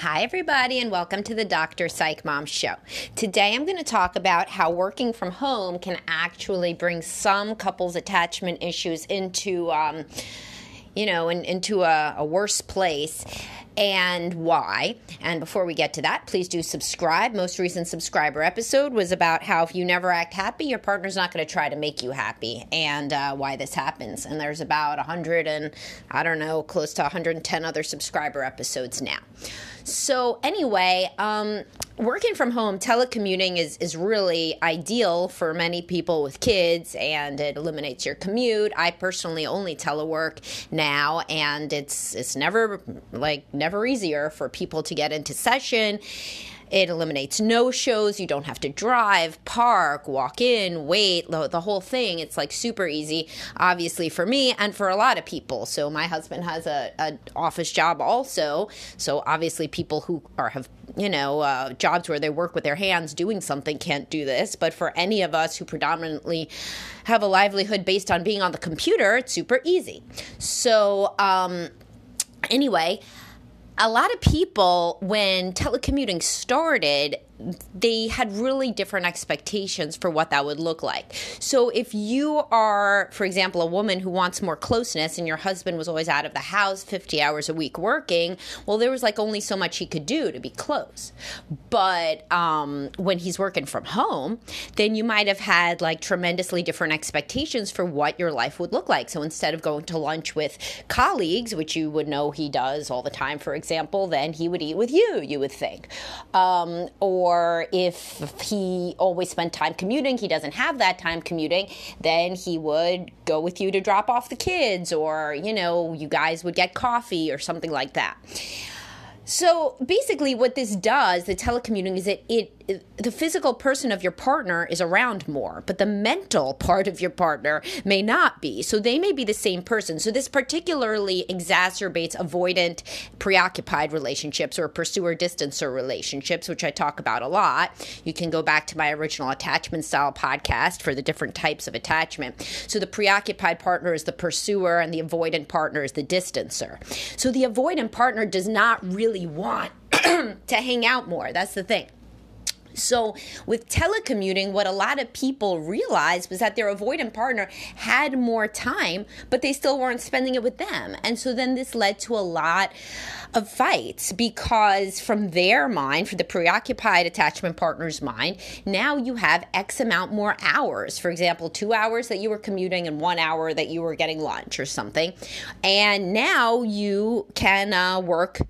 Hi, everybody, and welcome to the Dr. Psych Mom Show. Today, I'm going to talk about how working from home can actually bring some couples' attachment issues into, um, you know, in, into a, a worse place and why. And before we get to that, please do subscribe. Most recent subscriber episode was about how if you never act happy, your partner's not going to try to make you happy, and uh, why this happens. And there's about 100 and I don't know, close to 110 other subscriber episodes now. So anyway, um, working from home, telecommuting is is really ideal for many people with kids, and it eliminates your commute. I personally only telework now, and it's it's never like never easier for people to get into session. It eliminates no shows. You don't have to drive, park, walk in, wait, the, whole thing. It's like super easy, obviously, for me and for a lot of people. So, my husband has a, a office job also. So, obviously, people who are have you know, uh, jobs where they work with their hands doing something can't do this. But for any of us who predominantly have a livelihood based on being on the computer, it's super easy. So, um, anyway, a lot of people, when telecommuting started, they had really different expectations for what that would look like. So, if you are, for example, a woman who wants more closeness and your husband was always out of the house 50 hours a week working, well, there was like only so much he could do to be close. But um, when he's working from home, then you might have had like tremendously different expectations for what your life would look like. So, instead of going to lunch with colleagues, which you would know he does all the time, for example, then he would eat with you, you would think. Um, or or if he always spent time commuting, he doesn't have that time commuting, then he would go with you to drop off the kids, or, you know, you guys would get coffee or something like that. So basically, what this does, the telecommuting, is it, it, the physical person of your partner is around more, but the mental part of your partner may not be. So they may be the same person. So this particularly exacerbates avoidant, preoccupied relationships or pursuer distancer relationships, which I talk about a lot. You can go back to my original attachment style podcast for the different types of attachment. So the preoccupied partner is the pursuer, and the avoidant partner is the distancer. So the avoidant partner does not really want to hang out more. That's the thing. So, with telecommuting, what a lot of people realized was that their avoidant partner had more time, but they still weren't spending it with them. And so then this led to a lot of fights because, from their mind, for the preoccupied attachment partner's mind, now you have X amount more hours. For example, two hours that you were commuting and one hour that you were getting lunch or something. And now you can uh, work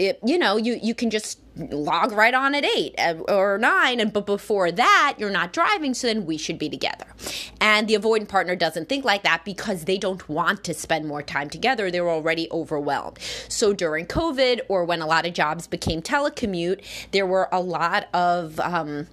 it, you know, you, you can just log right on at eight uh, or nine. And but before that, you're not driving, so then we should be together. And the avoidant partner doesn't think like that because they don't want to spend more time together. They're already overwhelmed. So during COVID or when a lot of jobs became telecommute, there were a lot of um,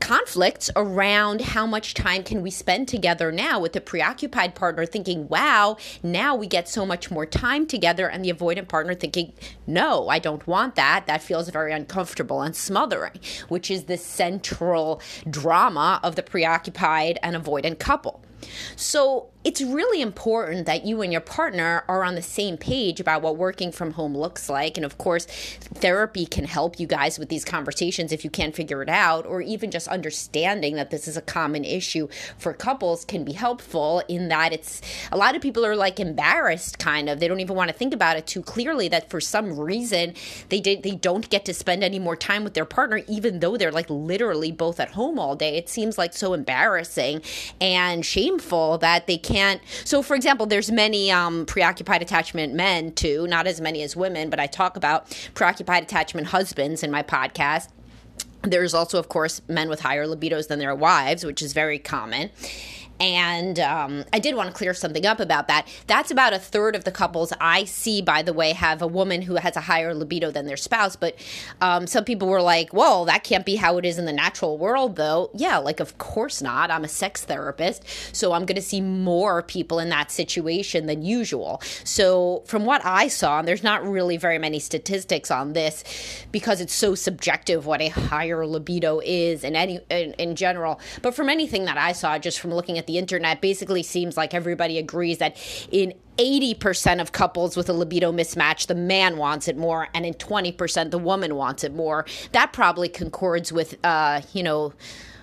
conflicts around how much time can we spend together now with the preoccupied partner thinking wow now we get so much more time together and the avoidant partner thinking no i don't want that. That feels very uncomfortable and smothering which is the central drama of the preoccupied and avoidant couple. So it's really important that you and your partner are on the same page about what working from home looks like. And of course, therapy can help you guys with these conversations if you can't figure it out, or even just understanding that this is a common issue for couples can be helpful in that it's a lot of people are like embarrassed kind of. They don't even want to think about it too clearly that for some reason they did they don't get to spend any more time with their partner even though they're like literally both at home all day. It seems like so embarrassing and shameful that they can't can't. So, for example, there's many um, preoccupied attachment men too, not as many as women, but I talk about preoccupied attachment husbands in my podcast. There's also, of course, men with higher libidos than their wives, which is very common. And um, I did want to clear something up about that. That's about a third of the couples I see, by the way, have a woman who has a higher libido than their spouse. But um, some people were like, well, that can't be how it is in the natural world, though. Yeah, like, of course not. I'm a sex therapist, so I'm going to see more people in that situation than usual. So, from what I saw, and there's not really very many statistics on this because it's so subjective what a higher libido is in any in, in general. But from anything that I saw, just from looking the internet, basically seems like everybody agrees that in 80% of couples with a libido mismatch, the man wants it more, and in 20%, the woman wants it more. That probably concords with, uh, you know,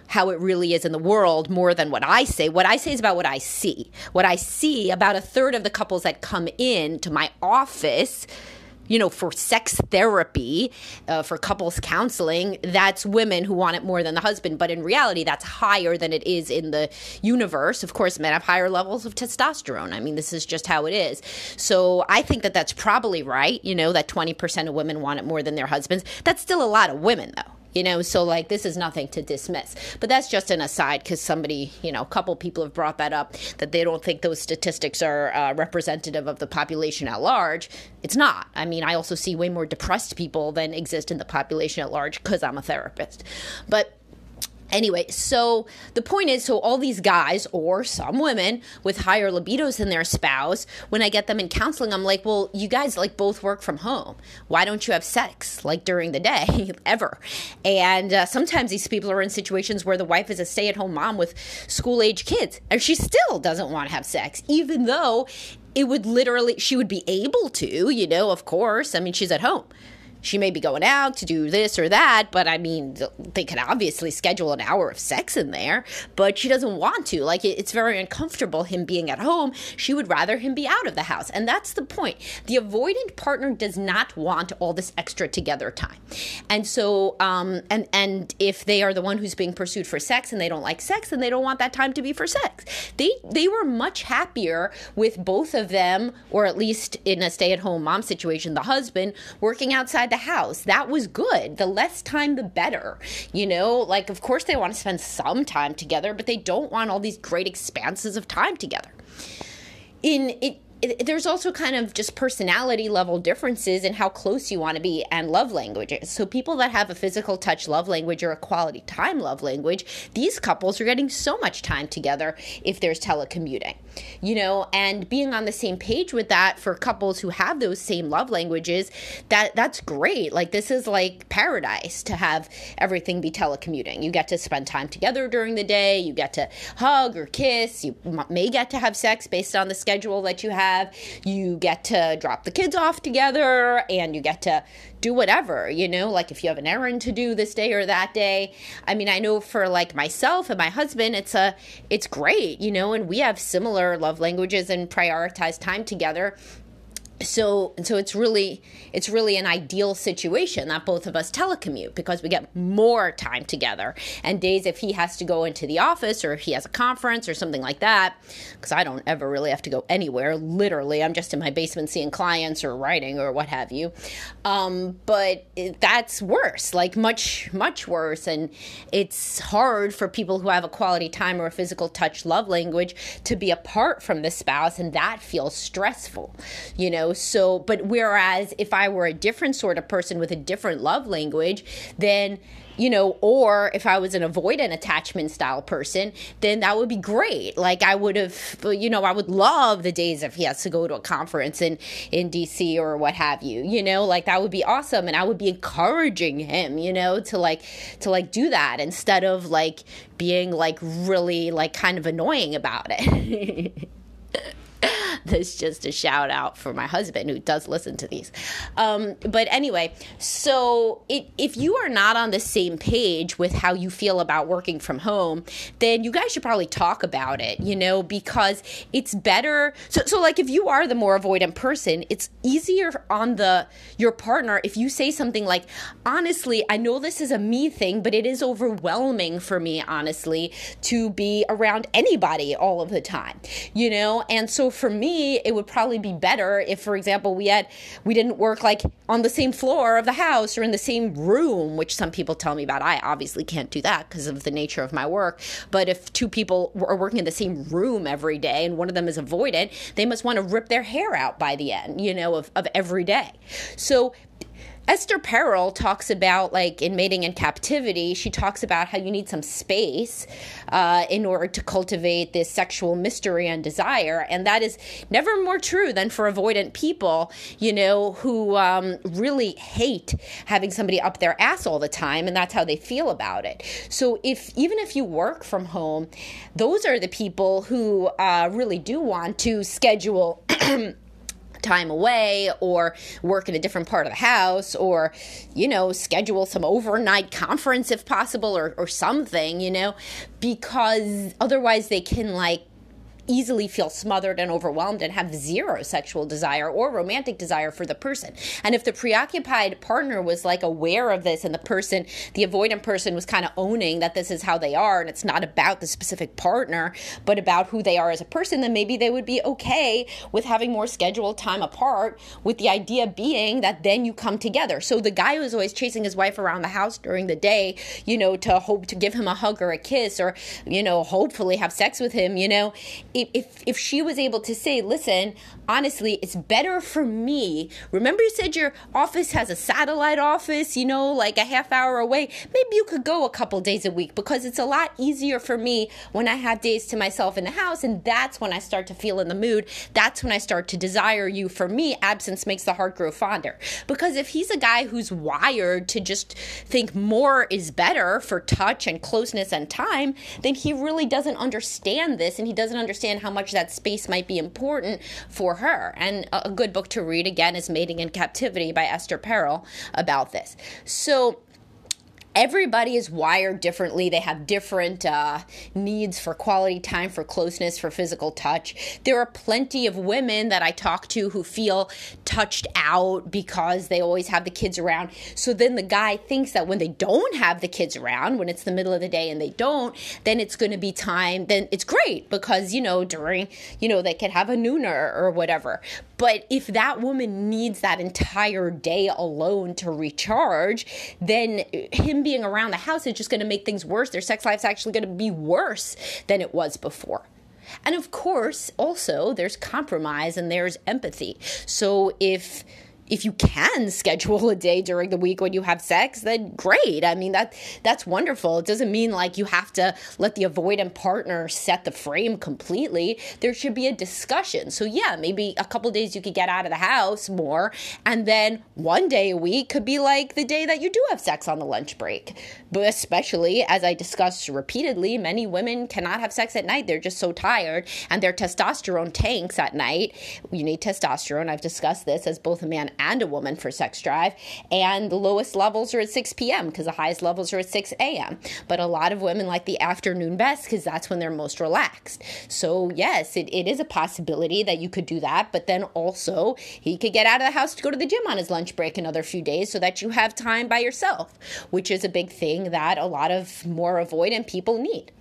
how it really is in the world more than what I say. What I say is about what I see. What I see, about a third of the couples that come in to my office you know, for sex therapy, uh, for couples counseling, that's women who want it more than the husband. But in reality, that's higher than it is in the universe. Of course, men have higher levels of testosterone. I mean, this is just how it is. So I think that that's probably right, you know, that 20% of women want it more than their husbands. That's still a lot of women, though you know so like this is nothing to dismiss. But that's just an aside because somebody you know a couple people have brought that up that they don't think those statistics are uh, representative of the population at large. It's not. I mean i also see way more depressed people than exist in the population at large because i'm a therapist. But Anyway, so the point is so all these guys or some women with higher libidos than their spouse, when I get them in counseling, I'm like, well, you guys like both work from home. Why don't you have sex like during the day ever? And uh, sometimes these people are in situations where the wife is a stay at home mom with school age kids and she still doesn't want to have sex, even though it would literally, she would be able to, you know, of course. I mean, she's at home she may be going out to do this or that, but I mean, they could obviously schedule an hour of sex in there, but she doesn't want to. Like, it's very uncomfortable him being at home. She would rather him be out of the house. And that's the point. The avoidant partner does not want all this extra together time. And so, um, and, and if they are the one who's being pursued for sex and they don't like sex, then they don't want that time to be for sex. They, they were much happier with both of them, or at least in a stay at home mom situation, the husband working outside the house. That was good. The less time, the better. You know, like, of course, they want to spend some time together, but they don't want all these great expanses of time together. In it, it, there's also kind of just personality level differences in how close you want to be and love languages. So, people that have a physical touch love language or a quality time love language, these couples are getting so much time together if there's telecommuting, you know, and being on the same page with that for couples who have those same love languages, that that's great. Like, this is like paradise to have everything be telecommuting. You get to spend time together during the day, you get to hug or kiss, you may get to have sex based on the schedule that you have have. You get to drop the kids off together and you get to do whatever, you know, like if you have an errand to do this day or that day. I mean, I know for like myself and my husband, it's a it's great, you know, and we have similar love languages and prioritize time together so so it's really it's really an ideal situation that both of us telecommute because we get more time together. And days if he has to go into the office or if he has a conference or something like that because i don't ever really have to go anywhere literally. I'm just in my basement seeing clients or writing or what have you. Um, but it, that's worse like much much worse. And it's hard for people who have a quality time or a physical touch love language to be apart from the spouse and that feels stressful you know so, but whereas if I were a different sort of person with a different love language, then you know, or if I was an avoidant attachment style person, then that would be great. Like I would have, you know, I would love the days if he has to go to a conference in in DC or what have you. You know, like that would be awesome, and I would be encouraging him, you know, to like to like do that instead of like being like really like kind of annoying about it. That's just a shout out for my husband who does listen to these. Um, but anyway, so it, if you are not on the same page with how you feel about working from home, then you guys should probably talk about it, you know, because it's better. So, so like if you are the more avoidant person, it's easier on the your partner if you say something like, honestly, I know this is a me thing, but it is overwhelming for me, honestly, to be around anybody all of the time, you know? And so for me, it would probably be better if, for example, we had we didn't work like on the same floor of the house or in the same room, which some people tell me about. I obviously can't do that because of the nature of my work. But if two people are working in the same room every day and one of them is avoided, they must want to rip their hair out by the end, you know, of, of every day. So Esther Perel talks about, like in Mating in Captivity, she talks about how you need some space uh, in order to cultivate this sexual mystery and desire. And that is never more true than for avoidant people, you know, who um, really hate having somebody up their ass all the time. And that's how they feel about it. So, if even if you work from home, those are the people who uh, really do want to schedule. time away or work in a different part of the house or, you know, schedule some overnight conference if possible or, or something, you know, because otherwise they can like easily feel smothered and overwhelmed and have zero sexual desire or romantic desire for the person. And if the preoccupied partner was like aware of this and the person, the avoidant person was kind of owning that this is how they are and it's not about the specific partner, but about who they are as a person, then maybe they would be okay with having more scheduled time apart with the idea being that then you come together. So the guy who's always chasing his wife around the house during the day, you know, to hope to give him a hug or a kiss or, you know, hopefully have sex with him, you know, if if she was able to say, listen, honestly, it's better for me. Remember, you said your office has a satellite office, you know, like a half hour away. Maybe you could go a couple days a week because it's a lot easier for me when I have days to myself in the house. And that's when I start to feel in the mood. That's when I start to desire you. For me, absence makes the heart grow fonder. Because if he's a guy who's wired to just think more is better for touch and closeness and time, then he really doesn't understand this and he doesn't understand how much that space might be important for her. And a good book to read again is Mating in Captivity by Esther Perel about this. So everybody is wired differently. They have different uh, needs for quality time, for closeness, for physical touch. There are plenty of women that I talk to who feel touched out because they always have the kids around. So then the guy thinks that when they don't have the kids around, when it's the middle of the day and they don't, then it's going to be time. Then it's great because, you know, during, you know, they could have a nooner or whatever. But if that woman needs that entire day alone to recharge, then him being around the house is just going to make things worse. Their sex life's actually going to be worse than it was before. And of course, also, there's compromise and there's empathy. So if if you can schedule a day during the week when you have sex, then great. I mean that that's wonderful. It doesn't mean like you have to let the avoidant partner set the frame completely. There should be a discussion. So yeah, maybe a couple days you could get out of the house more, and then one day a week could be like the day that you do have sex on the lunch break. But especially as I discussed repeatedly, many women cannot have sex at night. They're just so tired, and their testosterone tanks at night. You need testosterone. I've discussed this as both a man and a woman for sex drive. And the lowest levels are at 6 p.m. because the highest levels are at 6 a.m. But a lot of women like the afternoon best because that's when they're most relaxed. So, yes, it, it is a possibility that you could do that. But then also, he could get out of the house to go to the gym on his lunch break another few days so that you have time by yourself, which is a big thing that a lot of more avoidant people need.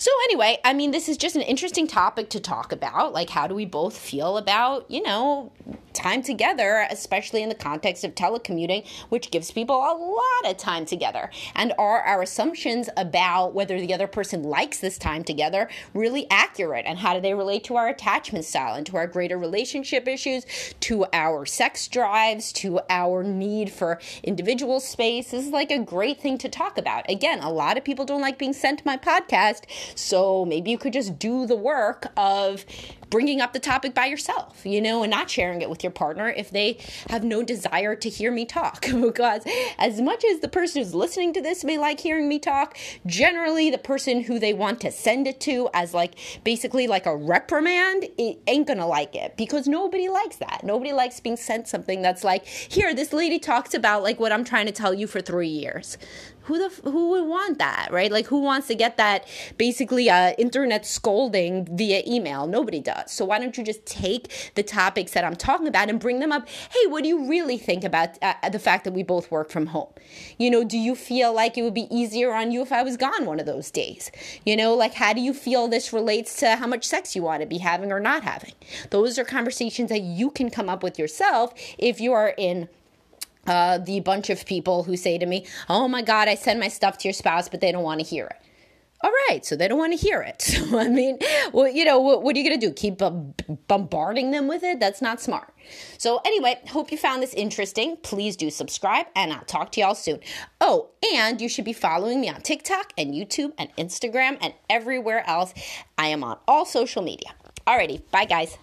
So, anyway, I mean, this is just an interesting topic to talk about. Like, how do we both feel about, you know, time together, especially in the context of telecommuting, which gives people a lot of time together? And are our assumptions about whether the other person likes this time together really accurate? And how do they relate to our attachment style and to our greater relationship issues, to our sex drives, to our need for individual space? This is like a great thing to talk about. Again, a lot of people don't like being sent my podcast so maybe you could just do the work of bringing up the topic by yourself, you know, and not sharing it with your partner if they have no desire to hear me talk. because as much as the person who's listening to this may like hearing me talk, generally the person who they want to send it to as like basically like a reprimand it ain't gonna like it. Because nobody likes that. Nobody likes being sent something that's like, here, this lady talks about like what I'm trying to tell you for three years. Who the who would want that right? Like who wants to get that basically uh, internet scolding via email? Nobody does So why don't you just take the topics that I'm talking about and bring them up? Hey, what do you really think about uh, the fact that we both work from home? You know, do you feel like it would be easier on you if I was gone one of those days? You know, like how do you feel this relates to how much sex you want to be having or not having? Those are conversations that you can come up with yourself if you are in uh, the bunch of people who say to me, Oh my God, I send my stuff to your spouse, but they don't want to hear it. All right, so they don't want to hear it. So, I mean, well, you know, what, what are you going to do? Keep bombarding them with it? That's not smart. So, anyway, hope you found this interesting. Please do subscribe, and I'll talk to y'all soon. Oh, and you should be following me on TikTok and YouTube and Instagram and everywhere else. I am on all social media. Alrighty, bye guys.